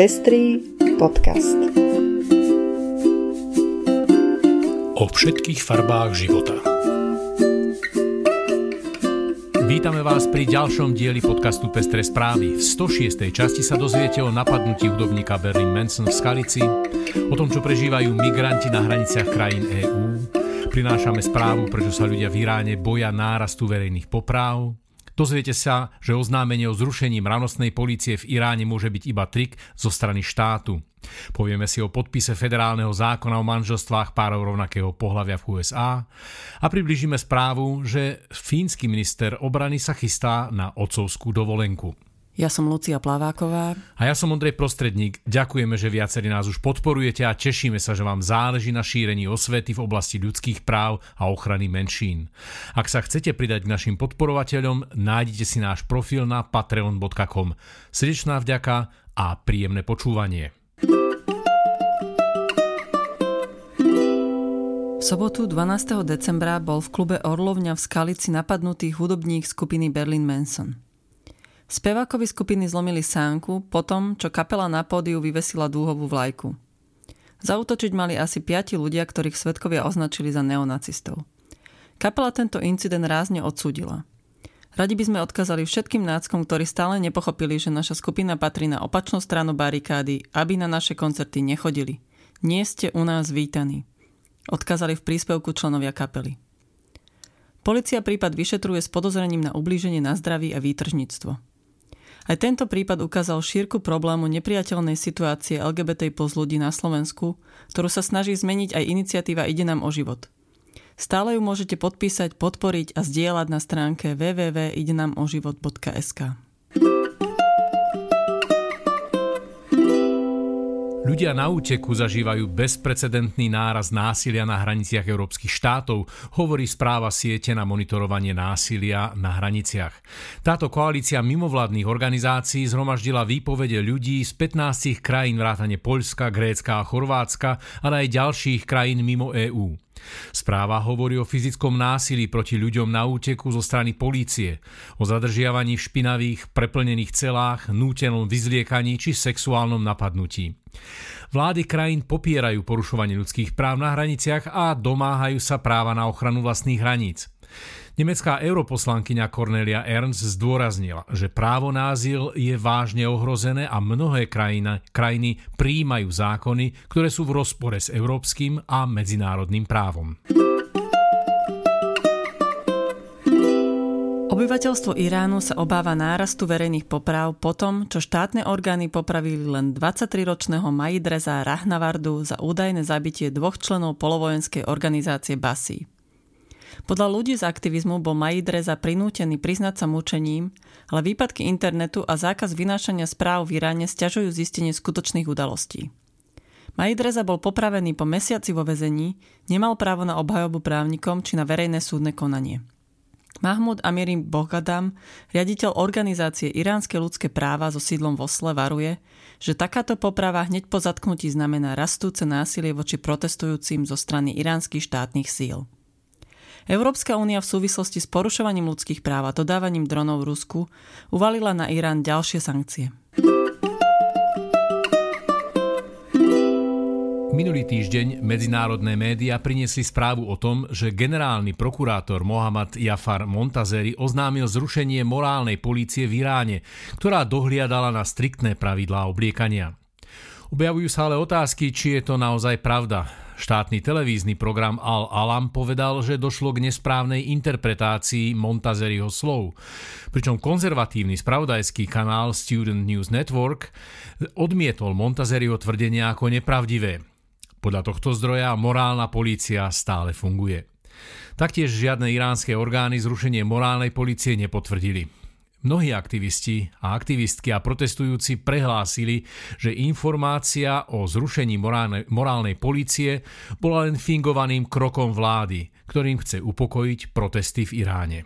Pestrý podcast. O všetkých farbách života. Vítame vás pri ďalšom dieli podcastu Pestré správy. V 106. časti sa dozviete o napadnutí hudobníka Berlin Manson v Skalici, o tom, čo prežívajú migranti na hraniciach krajín EÚ, prinášame správu, prečo sa ľudia v Iráne boja nárastu verejných popráv, Dozviete sa, že oznámenie o zrušení mravnostnej polície v Iráne môže byť iba trik zo strany štátu. Povieme si o podpise federálneho zákona o manželstvách párov rovnakého pohľavia v USA a približíme správu, že fínsky minister obrany sa chystá na otcovskú dovolenku. Ja som Lucia Plaváková. A ja som Ondrej Prostredník. Ďakujeme, že viacerí nás už podporujete a tešíme sa, že vám záleží na šírení osvety v oblasti ľudských práv a ochrany menšín. Ak sa chcete pridať k našim podporovateľom, nájdete si náš profil na patreon.com. Srdečná vďaka a príjemné počúvanie. V sobotu 12. decembra bol v klube Orlovňa v Skalici napadnutý hudobník skupiny Berlin Manson. Spevákovi skupiny zlomili sánku potom, čo kapela na pódiu vyvesila dúhovú vlajku. Zautočiť mali asi piati ľudia, ktorých svetkovia označili za neonacistov. Kapela tento incident rázne odsúdila. Radi by sme odkázali všetkým náckom, ktorí stále nepochopili, že naša skupina patrí na opačnú stranu barikády, aby na naše koncerty nechodili. Nie ste u nás vítaní. Odkázali v príspevku členovia kapely. Polícia prípad vyšetruje s podozrením na ublíženie na zdraví a výtržníctvo. Aj tento prípad ukázal šírku problému nepriateľnej situácie LGBT plus ľudí na Slovensku, ktorú sa snaží zmeniť aj iniciatíva Ide nám o život. Stále ju môžete podpísať, podporiť a zdieľať na stránke www.idenamoživot.sk. Ľudia na úteku zažívajú bezprecedentný náraz násilia na hraniciach európskych štátov, hovorí správa siete na monitorovanie násilia na hraniciach. Táto koalícia mimovládnych organizácií zhromaždila výpovede ľudí z 15 krajín vrátane Poľska, Grécka a Chorvátska, ale aj ďalších krajín mimo EÚ. Správa hovorí o fyzickom násilí proti ľuďom na úteku zo strany polície, o zadržiavaní v špinavých, preplnených celách, nútenom vyzliekaní či sexuálnom napadnutí. Vlády krajín popierajú porušovanie ľudských práv na hraniciach a domáhajú sa práva na ochranu vlastných hraníc. Nemecká europoslankyňa Cornelia Ernst zdôraznila, že právo na azyl je vážne ohrozené a mnohé krajina, krajiny príjmajú zákony, ktoré sú v rozpore s európskym a medzinárodným právom. Obyvateľstvo Iránu sa obáva nárastu verejných poprav po tom, čo štátne orgány popravili len 23-ročného Majidreza Rahnavardu za údajné zabitie dvoch členov polovojenskej organizácie Basi. Podľa ľudí z aktivizmu bol Maidreza prinútený priznať sa mučením, ale výpadky internetu a zákaz vynášania správ v Iráne stiažujú zistenie skutočných udalostí. Maidreza bol popravený po mesiaci vo vezení, nemal právo na obhajobu právnikom či na verejné súdne konanie. Mahmud Amirim Bohgadam, riaditeľ organizácie Iránske ľudské práva so sídlom v Osle, varuje, že takáto poprava hneď po zatknutí znamená rastúce násilie voči protestujúcim zo strany iránskych štátnych síl. Európska únia v súvislosti s porušovaním ľudských práv a dodávaním dronov Rusku uvalila na Irán ďalšie sankcie. Minulý týždeň medzinárodné médiá priniesli správu o tom, že generálny prokurátor Mohamed Jafar Montazeri oznámil zrušenie morálnej polície v Iráne, ktorá dohliadala na striktné pravidlá obliekania. Objavujú sa ale otázky, či je to naozaj pravda. Štátny televízny program Al-Alam povedal, že došlo k nesprávnej interpretácii Montazeriho slov. Pričom konzervatívny spravodajský kanál Student News Network odmietol Montazeriho tvrdenia ako nepravdivé. Podľa tohto zdroja morálna polícia stále funguje. Taktiež žiadne iránske orgány zrušenie morálnej polície nepotvrdili. Mnohí aktivisti a aktivistky a protestujúci prehlásili, že informácia o zrušení morálnej, morálnej policie bola len fingovaným krokom vlády, ktorým chce upokojiť protesty v Iráne.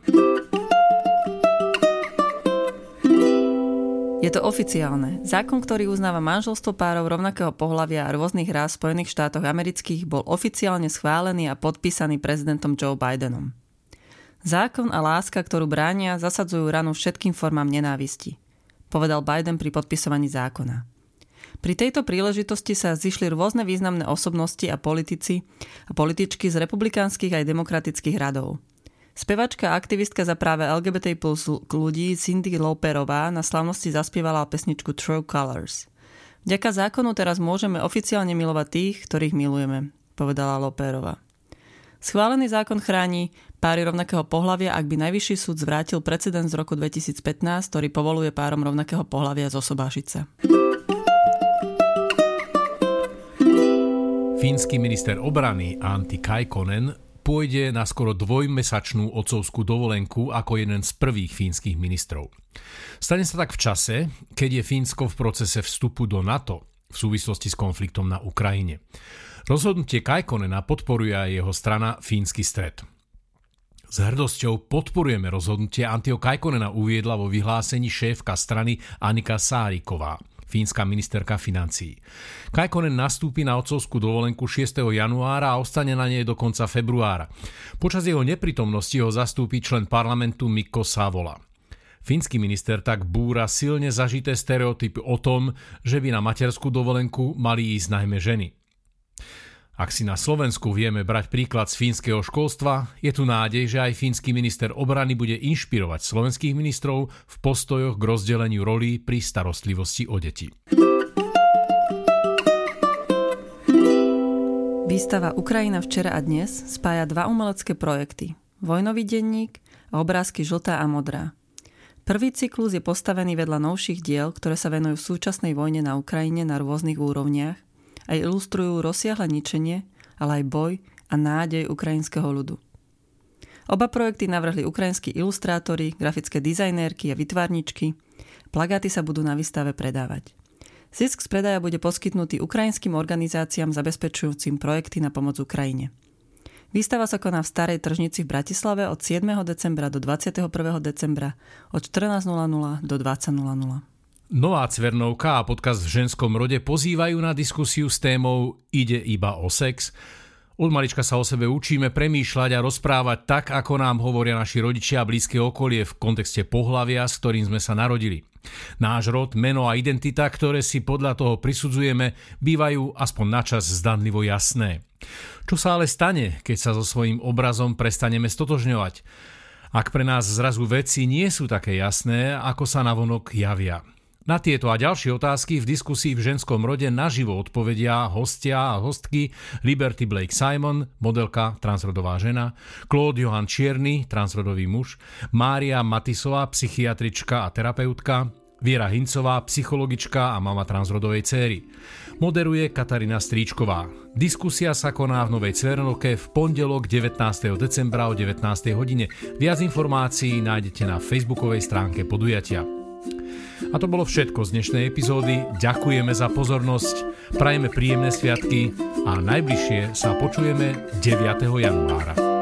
Je to oficiálne. Zákon, ktorý uznáva manželstvo párov rovnakého pohľavia a rôznych ráz v Spojených štátoch amerických, bol oficiálne schválený a podpísaný prezidentom Joe Bidenom. Zákon a láska, ktorú bránia, zasadzujú ranu všetkým formám nenávisti, povedal Biden pri podpisovaní zákona. Pri tejto príležitosti sa zišli rôzne významné osobnosti a politici a političky z republikánskych aj demokratických radov. Spevačka a aktivistka za práve LGBT plus ľudí Cindy Lauperová na slavnosti zaspievala pesničku True Colors. Vďaka zákonu teraz môžeme oficiálne milovať tých, ktorých milujeme, povedala Lauperová. Schválený zákon chráni páry rovnakého pohľavia, ak by Najvyšší súd zvrátil precedens z roku 2015, ktorý povoluje párom rovnakého pohľavia zosobášiť sa. Fínsky minister obrany Antti Kaikonen pôjde na skoro dvojmesačnú otcovskú dovolenku ako jeden z prvých fínskych ministrov. Stane sa tak v čase, keď je Fínsko v procese vstupu do NATO v súvislosti s konfliktom na Ukrajine. Rozhodnutie Kajkonena podporuje aj jeho strana Fínsky stred. S hrdosťou podporujeme rozhodnutie Antio Kajkonena uviedla vo vyhlásení šéfka strany Anika Sáriková, fínska ministerka financií. Kajkonen nastúpi na otcovskú dovolenku 6. januára a ostane na nej do konca februára. Počas jeho neprítomnosti ho zastúpi člen parlamentu Mikko Savola. Fínsky minister tak búra silne zažité stereotypy o tom, že by na materskú dovolenku mali ísť najmä ženy. Ak si na Slovensku vieme brať príklad z fínskeho školstva, je tu nádej, že aj fínsky minister obrany bude inšpirovať slovenských ministrov v postojoch k rozdeleniu rolí pri starostlivosti o deti. Výstava Ukrajina včera a dnes spája dva umelecké projekty. Vojnový denník a obrázky žltá a modrá. Prvý cyklus je postavený vedľa novších diel, ktoré sa venujú v súčasnej vojne na Ukrajine na rôznych úrovniach a ilustrujú rozsiahle ničenie, ale aj boj a nádej ukrajinského ľudu. Oba projekty navrhli ukrajinskí ilustrátori, grafické dizajnérky a vytvárničky. Plagáty sa budú na výstave predávať. Zisk z predaja bude poskytnutý ukrajinským organizáciám zabezpečujúcim projekty na pomoc Ukrajine. Výstava sa koná v Starej tržnici v Bratislave od 7. decembra do 21. decembra od 14.00 do 20.00. Nová Cvernovka a podcast v ženskom rode pozývajú na diskusiu s témou Ide iba o sex. Od malička sa o sebe učíme premýšľať a rozprávať tak, ako nám hovoria naši rodičia a blízke okolie v kontexte pohlavia, s ktorým sme sa narodili. Náš rod, meno a identita, ktoré si podľa toho prisudzujeme, bývajú aspoň načas zdanlivo jasné. Čo sa ale stane, keď sa so svojím obrazom prestaneme stotožňovať? Ak pre nás zrazu veci nie sú také jasné, ako sa navonok javia. Na tieto a ďalšie otázky v diskusii v ženskom rode naživo odpovedia hostia a hostky Liberty Blake Simon, modelka, transrodová žena, Claude Johan Čierny, transrodový muž, Mária Matisová, psychiatrička a terapeutka, Viera Hincová, psychologička a mama transrodovej céry. Moderuje Katarína Stríčková. Diskusia sa koná v Novej Cvernoke v pondelok 19. decembra o 19. hodine. Viac informácií nájdete na facebookovej stránke podujatia. A to bolo všetko z dnešnej epizódy. Ďakujeme za pozornosť, prajeme príjemné sviatky a najbližšie sa počujeme 9. januára.